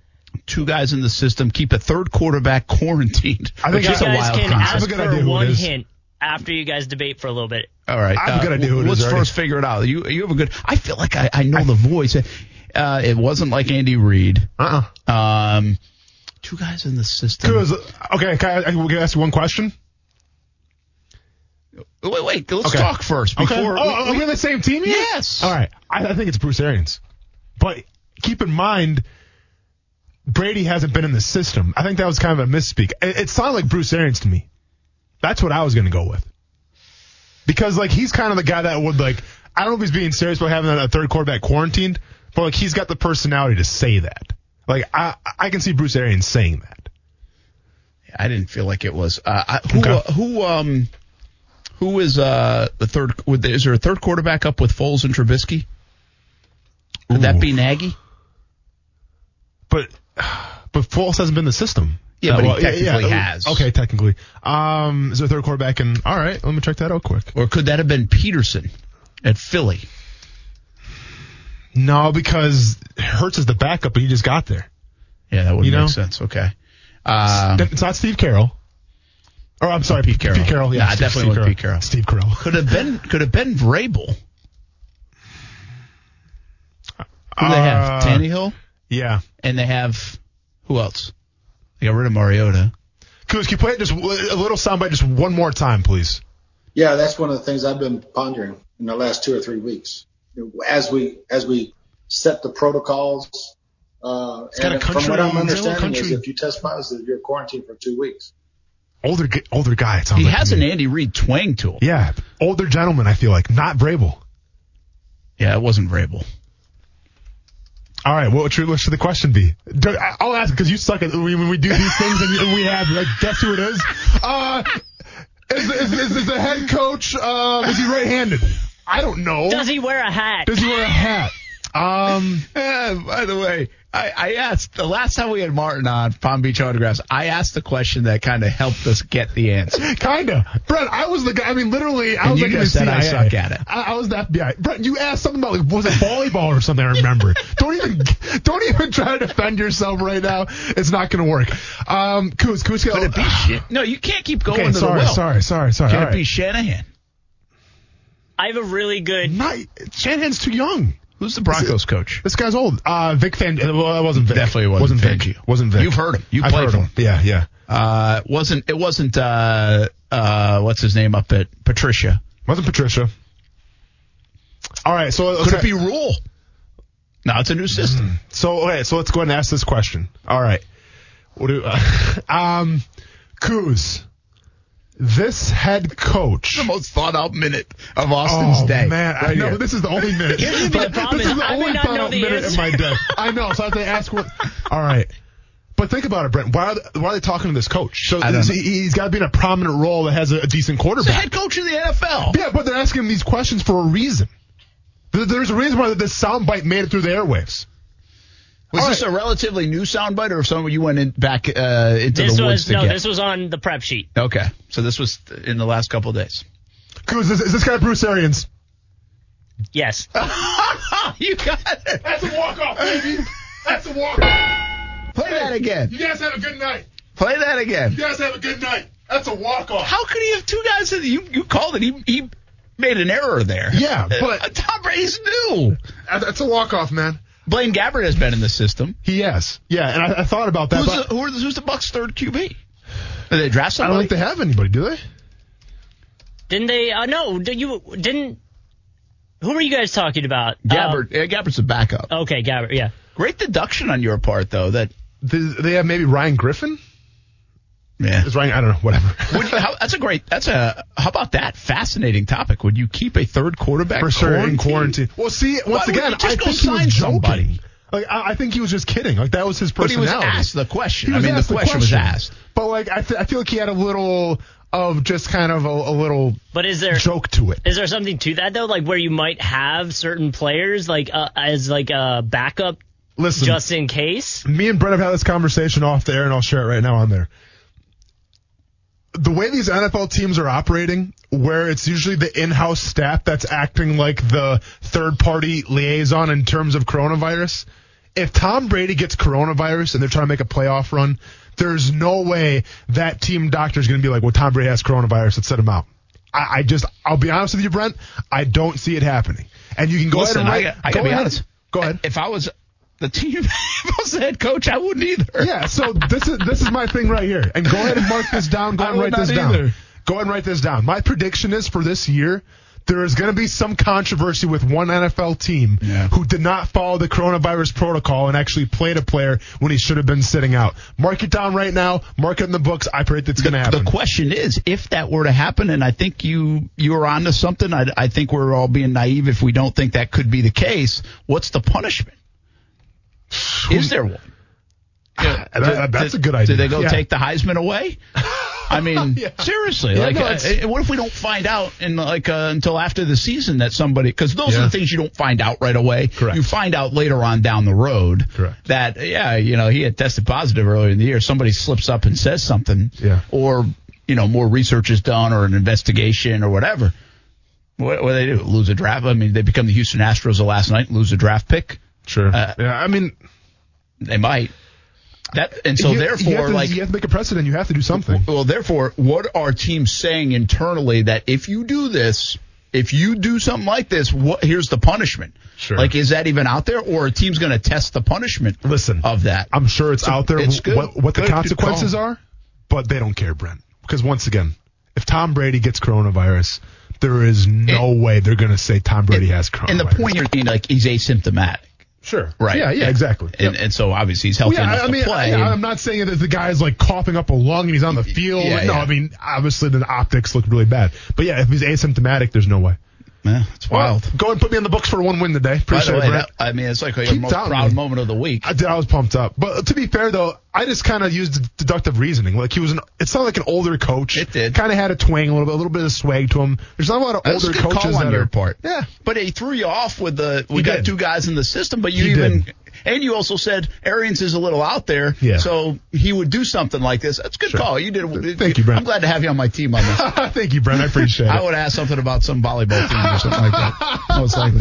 S5: Two guys in the system keep a third quarterback *laughs* quarantined.
S6: I think
S5: which is
S6: I-
S5: a
S9: You guys
S5: wild
S9: can
S5: concept.
S6: have a
S9: ask
S6: good
S9: for
S6: idea
S9: one
S6: is.
S9: hint after you guys debate for a little bit.
S5: All right.
S6: I'm a good idea who it is
S5: Let's
S6: already.
S5: first figure it out. You you have a good. I feel like I, I know the voice. Uh, it wasn't like Andy Reid.
S6: Uh-uh.
S5: Um, two guys in the system.
S6: Who is- okay, can I, I can ask you one question?
S5: Wait, wait. Let's
S6: Okay.
S5: talk first
S6: Okay.
S5: before.
S6: we, are we on the same team yet?
S5: Yes.
S6: All right. I, I think it's Bruce Arians. But keep in mind, Brady hasn't been in the system. I think that was kind of a misspeak. It, it sounded like Bruce Arians to me. That's what I was going to go with. Because, like, he's kind of the guy that would, like, I don't know if he's being serious about having a third quarterback quarantined, but, like, he's got the personality to say that. Like, I, I can see Bruce Arians saying that.
S5: I didn't feel like it was. Uh, I, who
S6: Okay.
S5: uh, who um who is uh the third? Would, is there a third quarterback up with Foles and Trubisky? Would that be Nagy?
S6: But, but Foles hasn't been the system.
S5: Yeah,
S6: Uh,
S5: but he
S6: well,
S5: technically has.
S6: Okay, technically. Um, is there a third quarterback? And all right, let me check that out quick.
S5: Or could that have been Pederson at Philly?
S6: No, because Hurts is the backup, but he just got there.
S5: Yeah, that would
S6: You
S5: make
S6: know?
S5: sense. Okay. Um,
S6: it's not Steve Carroll. Or I'm sorry,
S5: Pete Carroll.
S6: Pete Carroll. Yeah,
S5: Nah,
S6: Steve-
S5: definitely
S6: Steve
S5: wasn't Pete Carroll.
S6: Steve Carroll. *laughs*
S5: could have been could have been Vrabel. Who they have?
S6: Uh,
S5: Tannehill,
S6: Yeah.
S5: and they have who else? They got rid of Mariota.
S6: Kuz, can you play it just a little soundbite just one more time, please?
S8: Yeah, that's one of the things I've been pondering in the last two or three weeks. As we as we set the protocols, uh,
S6: got a
S8: and from what I'm understanding is if you test positive, you're quarantined for two weeks.
S6: Older, g- older guy. It sounds
S5: He
S6: like
S5: has an
S6: me.
S5: Andy Reid twang to him.
S6: Yeah, older gentleman. I feel like not Vrabel.
S5: Yeah, it wasn't Vrabel.
S6: All right, what should, the question be? I'll ask because you suck at when when we do these things and, we have like guess who it is? Uh, is, is, is, is the head coach? Uh, is he right-handed? I don't know.
S9: Does he wear a hat?
S6: Does he wear a hat? Um,
S5: Eh, *laughs* by the way, I, I asked the last time we had Martin on Palm Beach Autographs. I asked the question that kind of helped us get the answer.
S6: kinda. Brett, I was the guy. I mean, literally, I
S5: And
S6: was
S5: you
S6: like in
S5: just
S6: the
S5: said I suck at it.
S6: I, I was the FBI. Brett, you asked something about like was it volleyball or something? I remember. *laughs* don't even don't even try to defend yourself right now. It's not going to work. Um, Kuz, Kuz,
S5: Could it be shit? No, you can't keep going
S6: Okay,
S5: to
S6: sorry,
S5: the well.
S6: sorry, sorry, sorry.
S5: Can
S6: All
S5: it be. Shanahan?
S9: I have a really good.
S6: Not Shanahan's too young.
S5: Who's the Broncos coach?
S6: This guy's old. Uh, Vic Fan. Well, it wasn't Vic.
S5: Definitely wasn't
S6: Vic.
S5: Fangio.
S6: Wasn't Vic.
S5: You've heard him. You
S6: I've
S5: played
S6: heard
S5: for
S6: him. Yeah, yeah.
S5: Uh, wasn't it wasn't uh uh what's his name up at Patricia?
S6: Wasn't Patricia. All right, so
S5: Could it be Rhule? No, it's a new system.
S6: So okay, so let's go ahead and ask this question. All right, what do *laughs* um, Kuz, this head coach.
S5: The most thought out minute of Austin's
S6: oh
S5: day.
S6: man, I know
S5: here.
S6: this is the only minute.
S9: Here's gonna be the
S6: This
S9: is
S6: the
S9: I
S6: only thought out minute in my day. I know, so I have to ask what. All right. But think about it, Brent. Why are they, why are they talking to this coach? So
S5: I don't
S6: this- he, has got to be in a prominent role that has a, a decent
S5: He's the
S6: quarterback.
S5: head coach of the NFL.
S6: Yeah, but they're asking him these questions for a reason. There's a reason why this soundbite made it through the airwaves.
S5: Was
S6: All
S5: this
S6: right.
S5: a relatively new soundbite, or something you went in back uh, into
S9: This
S5: the woods
S9: was
S5: to
S9: no.
S5: get?
S9: This was on the prep sheet.
S5: okay, so this was in the last couple of days.
S6: Kuz, is, is this guy Bruce Arians?
S9: Yes. *laughs*
S5: you got it.
S6: That's a walk off, baby. That's a walk off.
S5: Play that again.
S6: You guys have a good night.
S5: Play that again.
S6: You guys have a good night. That's a walk off.
S5: How could he have two guys? That you you called it. He he made an error there.
S6: Yeah, but-
S5: Uh, Tom Brady's new.
S6: That's a walk off, man.
S5: Blaine Gabbert has been in the system.
S6: He has. Yeah, and I, I thought about that.
S5: Who's
S6: but
S5: the, who are the, who's the Bucs' third QB? Did they draft
S6: I don't think they have anybody, do they?
S9: Didn't they? Uh, no. Did you didn't? Who were you guys talking about?
S5: Gabbert. yeah, Gabbert's a backup.
S9: Uh, okay, Gabbert. Yeah.
S5: Great deduction on your part, though. That
S6: They, they have maybe Ryan Griffin.
S5: Yeah.
S6: Is Ryan? I don't know. Whatever.
S5: Would you, how, that's a great. That's a. How about that? Fascinating topic. Would you keep a third quarterback
S6: For sure in quarantine. Well, see, once
S5: would
S6: again, I think he was joking.
S5: somebody?
S6: Like I, I think he was just kidding. Like that was his
S5: But he
S6: personality.
S5: was asked the question. I mean, the
S6: asked
S5: question, was asked.
S6: But like, I, th- I feel like he had a little of just kind of a, a little
S9: But is there
S6: joke to it.
S9: is there something to that though? Like where you might have certain players like uh, as like a backup
S6: Listen,
S9: just in case.
S6: me and Brett have had this conversation off the air, and I'll share it right now on there. The way these NFL teams are operating, where it's usually the in-house staff that's acting like the third-party liaison in terms of coronavirus. If Tom Brady gets coronavirus and they're trying to make a playoff run, there's no way that team doctor is going to be like, "Well, Tom Brady has coronavirus. Let's set him out." I, I just, I'll be honest with you, Brent. I don't see it happening. And you can go
S5: Listen,
S6: ahead
S5: I,
S6: and write-
S5: I
S6: go
S5: gotta be
S6: ahead.
S5: honest.
S6: Go ahead.
S5: If I was the team, *laughs* was the head coach, I wouldn't either.
S6: Yeah, so this is this is my thing right here. And go ahead and mark this down. Go *laughs* ahead and write this
S5: not
S6: down. Go ahead and write this down. My prediction is for this year, there is going to be some controversy with one NFL team
S5: Yeah.
S6: who did not follow the coronavirus protocol and actually played a player when he should have been sitting out. Mark it down right now. Mark it in the books. I predict it's going to happen.
S5: The question is, if that were to happen, and I think you you're onto something. I, I think we're all being naive if we don't think that could be the case. What's the punishment? Is there one?
S6: That- that- that's a good idea.
S5: Did they go
S6: Yeah.
S5: take the Heisman away? I mean, *laughs*
S6: Yeah.
S5: seriously, like,
S6: no,
S5: uh, what if we don't find out in like uh, until after the season that somebody? Because those are the things you don't find out right away.
S6: Correct.
S5: You find out later on down the road.
S6: Correct.
S5: That yeah, you know, he had tested positive earlier in the year. Somebody slips up and says something.
S6: Yeah.
S5: Or you know, more research is done or an investigation or whatever. What, what do they do? Lose a draft? I mean, they become the Houston Astros the last night, and lose a draft pick.
S6: Sure.
S5: Uh,
S6: yeah, I mean,
S5: They might. That and so
S6: you,
S5: therefore,
S6: you to,
S5: like
S6: you have to make a precedent. You have to do something.
S5: well, therefore, what are teams saying internally that if you do this, if you do something like this, what here's the punishment.
S6: Sure.
S5: Like, is that even out there, or a team's going to test the punishment?
S6: Listen,
S5: of that.
S6: I'm sure it's
S5: So
S6: out there
S5: it's good.
S6: what, what the
S5: Good, good
S6: consequences are, but they don't care, Brent. Because once again, if Tom Brady gets coronavirus, there is no way they're going to say Tom Brady has coronavirus.
S5: And the point you're being like he's asymptomatic.
S6: Sure.
S5: Right.
S6: Yeah, yeah, exactly.
S5: And, and so obviously he's healthy
S6: Well, yeah,
S5: enough
S6: I mean,
S5: to play.
S6: I, am not saying that the guy's like coughing up a lung and he's on the field.
S5: Yeah,
S6: no,
S5: yeah.
S6: I mean, obviously the optics look really bad. But yeah, if he's asymptomatic, there's no way.
S5: Yeah, it's wild.
S6: Well, go and put me in the books for one win today.
S5: By
S6: Appreciate
S5: the way,
S6: it,
S5: that, I mean, it's like your most proud
S6: me.
S5: moment of the week.
S6: I did. I was pumped up. But to be fair, though, I just kind of used deductive reasoning. Like he was an. it sounded like an older coach.
S5: It did.
S6: Kind of had a twang a little bit, a little bit of swag to him. There's not a lot of
S5: That's
S6: older coaches
S5: on
S6: that
S5: your
S6: are.
S5: part.
S6: Yeah.
S5: But he threw you off with the we
S6: He
S5: got
S6: did.
S5: two guys in the system, but you
S6: He
S5: even
S6: did.
S5: And you also said Arians is a little out there,
S6: Yeah.
S5: so he would do something like this. That's a good
S6: Sure.
S5: call. You did.
S6: Thank you, Brent.
S5: I'm glad to have you on my team on this. *laughs*
S6: Thank you, Brent. I appreciate it.
S5: I would ask something about some volleyball team or something like that. *laughs* Most likely.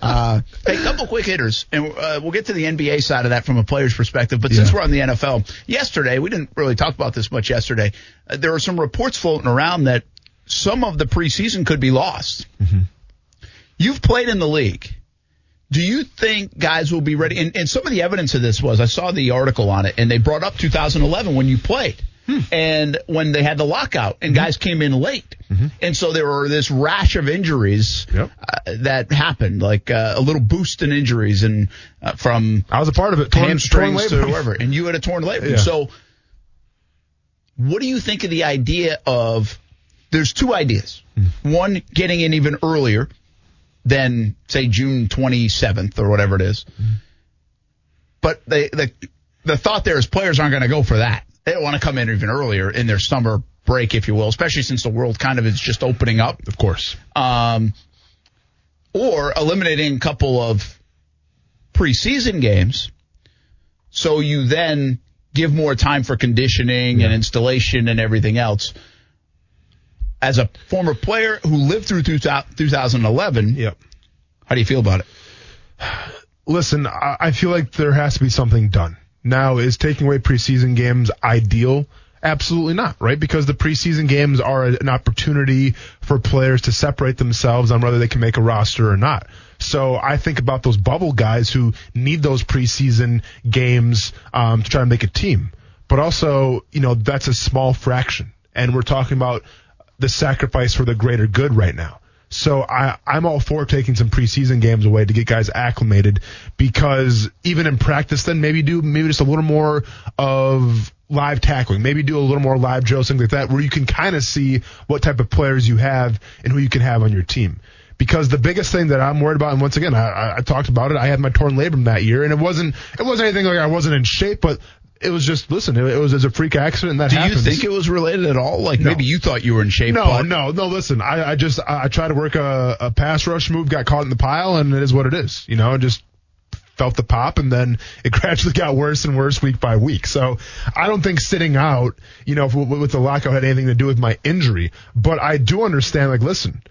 S5: Uh, hey, couple quick hitters, and uh, we'll get to the NBA side of that from a player's perspective. But since we're on the NFL, yesterday we didn't really talk about this much. Yesterday, uh, there were some reports floating around that some of the preseason could be lost. You've played in the league. Do you think guys will be ready? And, and some of the evidence of this was I saw the article on it, and they brought up 2011 when you played, and when they had the lockout, and guys came in late, and so there were this rash of injuries
S6: Yep.
S5: uh, that happened, like uh, a little boost in injuries, and uh, from
S6: I was a part of it. Torn, torn
S5: hamstrings to whoever, and you had a torn labrum.
S6: Yeah.
S5: So, what do you think of the idea of? There's two ideas. One, getting in even earlier than say June 27th or whatever it is. But they, the the thought there is players aren't going to go for that. They don't want to come in even earlier in their summer break, if you will, especially since the world kind of is just opening up.
S6: Of course.
S5: Um, or eliminating a couple of preseason games, so you then give more time for conditioning and installation and everything else. As a former player who lived through 2000 2011,
S6: Yep.
S5: how do you feel about it?
S6: Listen, I, I feel like there has to be something done. Now, is taking away preseason games ideal? Absolutely not, right? Because the preseason games are an opportunity for players to separate themselves on whether they can make a roster or not. So I think about those bubble guys who need those preseason games um, to try to make a team. But also, you know, that's a small fraction. And we're talking about the sacrifice for the greater good right now. So I, I'm all for taking some preseason games away to get guys acclimated because even in practice, then maybe do maybe just a little more of live tackling, maybe do a little more live drills, things like that, where you can kind of see what type of players you have and who you can have on your team. Because the biggest thing that I'm worried about, and once again, I, I- I talked about it. I had my torn labrum that year, and it wasn't it wasn't anything like I wasn't in shape, but it was just listen, it, was as a freak accident. That
S5: Do
S6: happens.
S5: you think it was related at all? Like
S6: No.
S5: maybe you thought you were in shape.
S6: No,
S5: but
S6: no, no. Listen, I, I just I, I tried to work a, a pass rush move, got caught in the pile, and it is what it is. You know, just felt the pop, and then *laughs* it gradually got worse and worse week by week. So I don't think sitting out, you know, with, with the lockout had anything to do with my injury. But I do understand. Like, listen.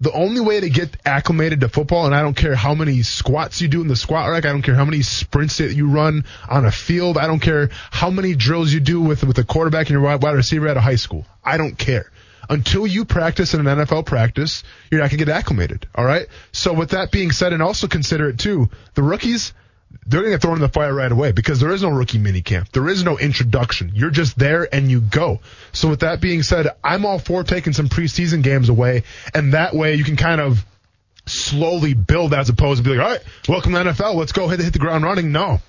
S6: The only way to get acclimated to football, and I don't care how many squats you do in the squat rack, I don't care how many sprints that you run on a field, I don't care how many drills you do with with a quarterback and your wide receiver out of high school. I don't care until you practice in an NFL practice, you're not to get acclimated. All right. So with that being said, and also consider it too, the rookies, they're going to get thrown in the fire right away because there is no rookie minicamp. There is no introduction. You're just there and you go. So with that being said, I'm all for taking some preseason games away, and that way you can kind of slowly build as opposed to be like, all right, welcome to the NFL. Let's go ahead and hit the ground running. No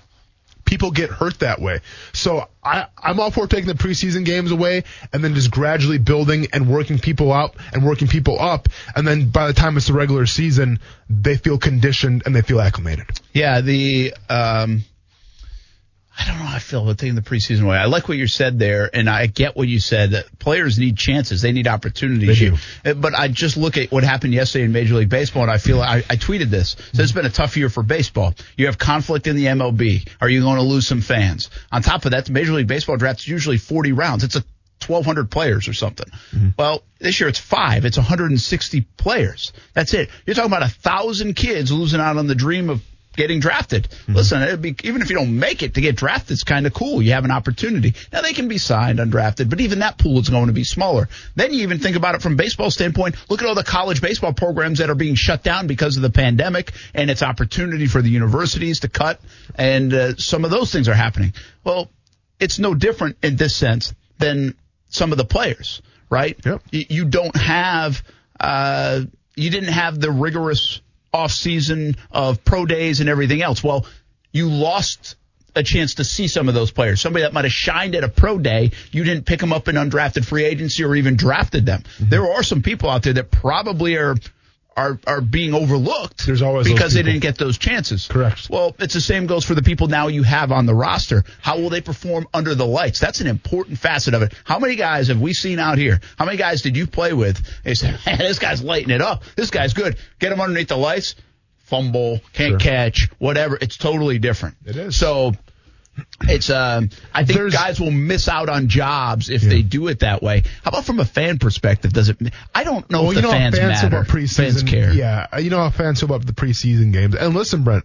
S6: people get hurt that way. So I, I'm all for taking the preseason games away and then just gradually building and working people up and working people up. And then by the time it's the regular season, they feel conditioned and they feel acclimated.
S5: Yeah, the um, I don't know how I feel about taking the preseason away. I like what you said there, and I get what you said that players need chances, they need opportunities.
S6: They
S5: uh, But I just look at what happened yesterday in Major League Baseball, and I feel I, I tweeted this. So it's been a tough year for baseball. You have conflict in the MLB. Are you going to lose some fans? On top of that, the Major League Baseball draft is usually 40 rounds. It's a 1,200 players or something. Mm-hmm. Well, this year it's five. It's 160 players. That's it. You're talking about a thousand kids losing out on the dream of getting drafted.
S6: Mm-hmm.
S5: Listen, it'd be, even if you don't make it to get drafted, it's kind of cool. You have an opportunity. Now they can be signed undrafted, but even that pool is going to be smaller. Then you even think about it from baseball standpoint. Look at all the college baseball programs that are being shut down because of the pandemic and it's opportunity for the universities to cut and uh, some of those things are happening. Well, it's no different in this sense than some of the players, right?
S6: Yep.
S5: You, you don't have, uh, you didn't have the rigorous off season of pro days and everything else. Well, you lost a chance to see some of those players. Somebody that might have shined at a pro day, you didn't pick them up in undrafted free agency or even drafted them.
S6: Mm-hmm.
S5: There are some people out there that probably are are are being overlooked.
S6: There's always
S5: because they didn't get those chances.
S6: Correct.
S5: Well, it's the same goes for the people now you have on the roster. How will they perform under the lights? That's an important facet of it. How many guys have we seen out here? How many guys did you play with? They said, *laughs* "Man, this guy's lighting it up. This guy's good. Get him underneath the lights." Fumble, can't
S6: Sure.
S5: catch, whatever. It's totally different.
S6: It is.
S5: So it's um I think
S6: There's-
S5: guys will miss out on jobs if they do it that way. How about from a fan perspective? Does it I don't know
S6: Well,
S5: if
S6: you
S5: the
S6: know
S5: fans,
S6: fans
S5: matter.
S6: about preseason.
S5: Fans care.
S6: Yeah, you know how fans feel about the preseason games. And listen, Brent,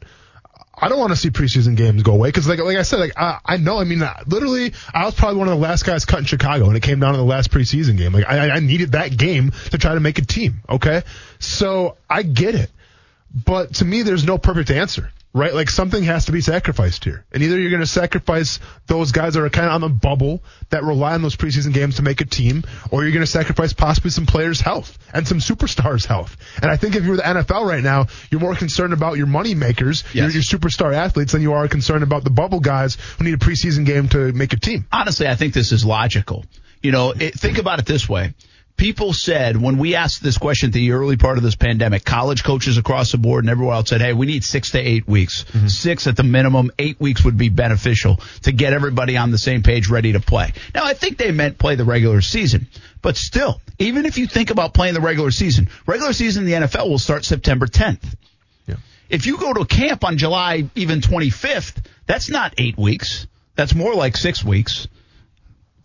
S6: I don't want to see preseason games go away because, like, like I said, like I, I know. I mean, uh, literally, I was probably one of the last guys cut in Chicago, and it came down to the last preseason game. Like, I, I needed that game to try to make a team. Okay, so I get it, but to me, there's no perfect answer. Right, like something has to be sacrificed here, and either you're going to sacrifice those guys that are kind of on the bubble that rely on those preseason games to make a team, or you're going to sacrifice possibly some players' health and some superstars' health. And I think if you're the NFL right now, you're more concerned about your money makers, your, your superstar athletes, than you are concerned about the bubble guys who need a preseason game to make a team.
S5: honestly, I think this is logical. You know, it, think about it this way. People said when we asked this question at the early part of this pandemic, college coaches across the board and everyone else said, "Hey, we need six to eight weeks, mm-hmm. six at the minimum. Eight weeks would be beneficial to get everybody on the same page, ready to play." Now, I think they meant play the regular season, but still, even if you think about playing the regular season, regular season in the NFL will start September 10th. If you go to camp on July even 25th, that's not eight weeks. That's more like six weeks.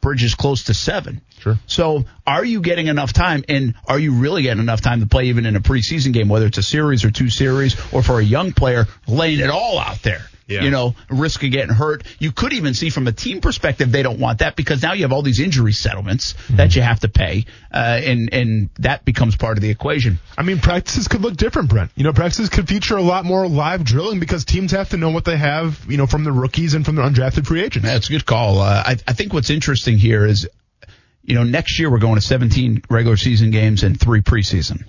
S5: Bridge is close to seven.
S6: Sure.
S5: So are you getting enough time and are you really getting enough time to play even in a preseason game, whether it's a series or two series or for a young player laying it all out there?
S6: Yeah.
S5: You know, risk of getting hurt. You could even see from a team perspective, they don't want that because now you have all these injury settlements that you have to pay, uh, and and that becomes part of the equation.
S6: I mean, practices could look different, Brent. You know, practices could feature a lot more live drilling because teams have to know what they have, you know, from the rookies and from the undrafted free agents.
S5: That's a good call. Uh, I, I think what's interesting here is, you know, next year we're going to 17 regular season games and three preseason.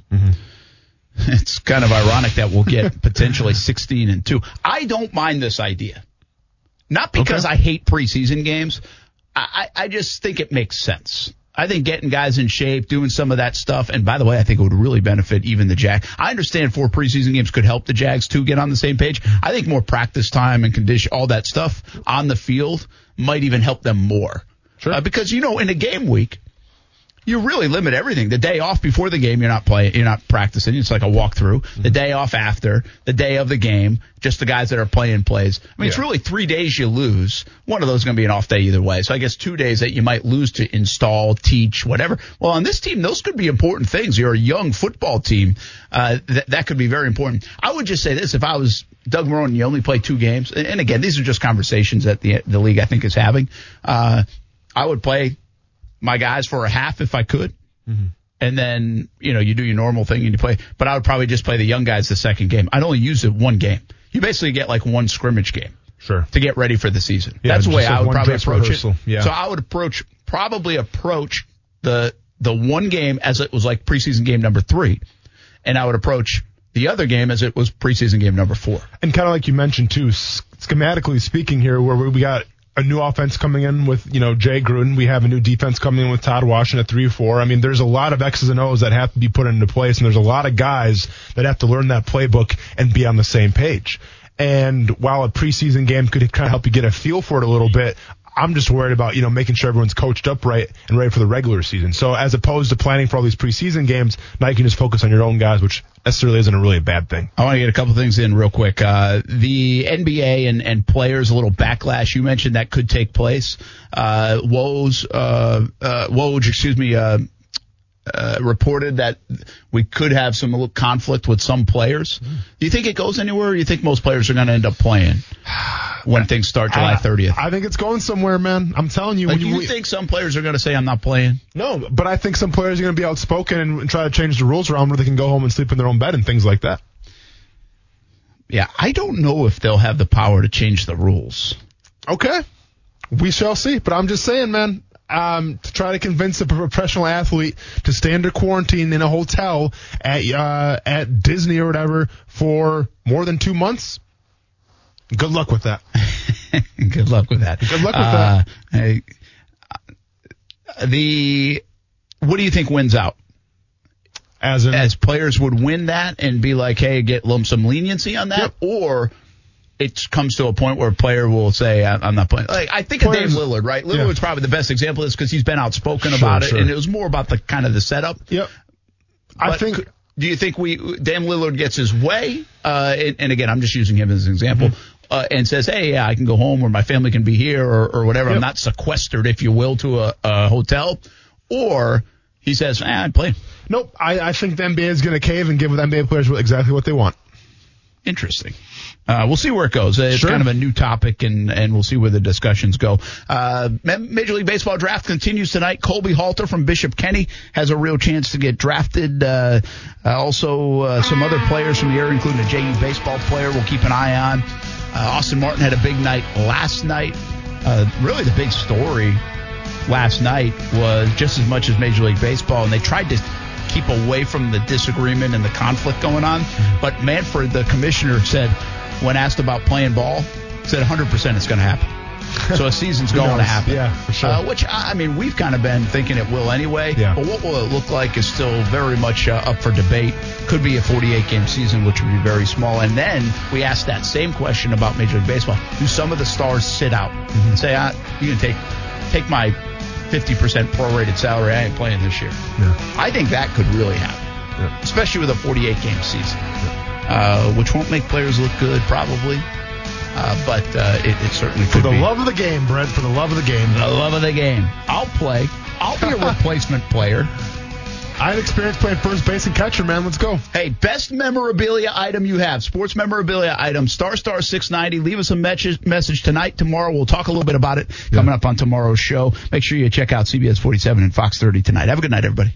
S5: *laughs* It's kind of ironic that we'll get *laughs* potentially 16 and two. I don't mind this idea. Not because I hate preseason games. I, I I just think it makes sense. I think getting guys in shape, doing some of that stuff, and by the way, I think it would really benefit even the Jag. I understand four preseason games could help the Jags too get on the same page. I think more practice time and condition, all that stuff on the field might even help them more.
S6: Sure.
S5: Uh, because you know, in a game week, you really limit everything. The day off before the game, you're not playing, you're not practicing. It's like a walkthrough. The day off after, the day of the game, just the guys that are playing plays. I mean, it's really three days you lose. One of those is going to be an off day either way. So I guess two days that you might lose to install, teach, whatever. Well, on this team, those could be important things. You're a young football team. Uh, that, that could be very important. I would just say this: if I was Doug Marrone, and you only play two games, and and again, these are just conversations that the the league I think is having. Uh, I would play my guys for a half if I could. Mm-hmm. And then, you know, you do your normal thing and you play, but I would probably just play the young guys the second game. I'd only use it one game. You basically get like one scrimmage game
S6: Sure.
S5: to get ready for the season.
S6: Yeah,
S5: That's the way I would probably approach
S6: rehearsal.
S5: it.
S6: Yeah.
S5: So I would approach, probably approach the, the one game as it was like preseason game number three. And I would approach the other game as it was preseason game number four.
S6: And kind of like you mentioned too, schematically speaking here, where we got a new offense coming in with, you know, Jay Gruden. We have a new defense coming in with Todd Washington at 3-4. I mean, there's a lot of X's and O's that have to be put into place, and there's a lot of guys that have to learn that playbook and be on the same page. And while a preseason game could kind of help you get a feel for it a little bit, I'm just worried about, you know, making sure everyone's coached up right and ready for the regular season. So as opposed to planning for all these preseason games, now you can just focus on your own guys, which necessarily isn't a really a bad thing.
S5: I want to get a couple things in real quick. Uh, the NBA and, and players, a little backlash you mentioned that could take place. Uh, Woj, uh, uh, Woj, excuse me, uh, reported that we could have some conflict with some players. Do you think it goes anywhere, or you think most players are going to end up playing when *sighs* things start July 30th?
S6: I think it's going somewhere, man. I'm telling you.
S5: Like,
S6: when
S5: do you think some players are going to say, I'm not playing?
S6: no, but I think some players are going to be outspoken and, and try to change the rules around where they can go home and sleep in their own bed and things like that.
S5: Yeah, I don't know if they'll have the power to change the rules.
S6: Okay. We shall see. But I'm just saying, man, um, to try to convince a professional athlete to stay under quarantine in a hotel at uh, at Disney or whatever for more than two months. Good luck with that. *laughs*
S5: Good luck with that.
S6: Good luck with
S5: Uh, hey, uh, the what do you think wins out?
S6: As in,
S5: As players would win that and be like, hey, get lump some leniency on that,
S6: Yep.
S5: or it comes to a point where a player will say, I'm not playing. Like I think of
S6: Dame
S5: Lillard, right?
S6: Yeah.
S5: Lillard's probably the best example of this because he's been outspoken
S6: Sure,
S5: about it,
S6: sure.
S5: and it was more about the kind of the setup.
S6: yep. I think
S5: Do you think we Dame Lillard gets his way? Uh, and, and again, I'm just using him as an example.
S6: Mm-hmm.
S5: Uh, and says, "Hey, yeah, I can go home, or my family can be here, or, or whatever. I'm not sequestered, if you will, to a, a hotel." Or he says, eh, "I'm playing."
S6: nope. I, I think the NBA is going to cave and give the NBA players exactly what they want.
S5: Interesting. Uh, we'll see where it goes. It's
S6: Sure.
S5: kind of a new topic, and, and we'll see where the discussions go. Uh, Major League Baseball draft continues tonight. Colby Halter from Bishop Kenny has a real chance to get drafted. Uh, also, uh, some other players from the area, including a JU baseball player, we'll keep an eye on. Uh, Austin Martin had a big night last night. Uh, really, the big story last night was just as much as Major League Baseball, and they tried to keep away from the disagreement and the conflict going on. But Manfred, the commissioner, said when asked about playing ball, said 100% it's going to happen. So a season's *laughs* going to happen.
S6: Yeah, for sure.
S5: Uh, which I I mean, we've kind of been thinking it will anyway.
S6: Yeah.
S5: But what will it look like is still very much uh, up for debate. Could be a 48 game season, which would be very small. And then we asked that same question about Major League Baseball. Do some of the stars sit out
S6: Mm-hmm.
S5: and say, ah, "You can take take my 50% prorated salary. I ain't playing this year." Yeah. I think that could really happen, especially with a 48 game season, uh, which won't make players look good probably, uh, but uh, it, it certainly
S6: For the
S5: be.
S6: love of the game, Brent. For the love of the game.
S5: The love of the game. I'll play. I'll be a *laughs* replacement player.
S6: I had experience playing first base and catcher, man. Let's go.
S5: Hey, best memorabilia item you have, sports memorabilia item, star star 690. Leave us a message, message tonight, tomorrow. We'll talk a little bit about it coming up on tomorrow's show. Make sure you check out CBS 47 and Fox 30 tonight. Have a good night, everybody.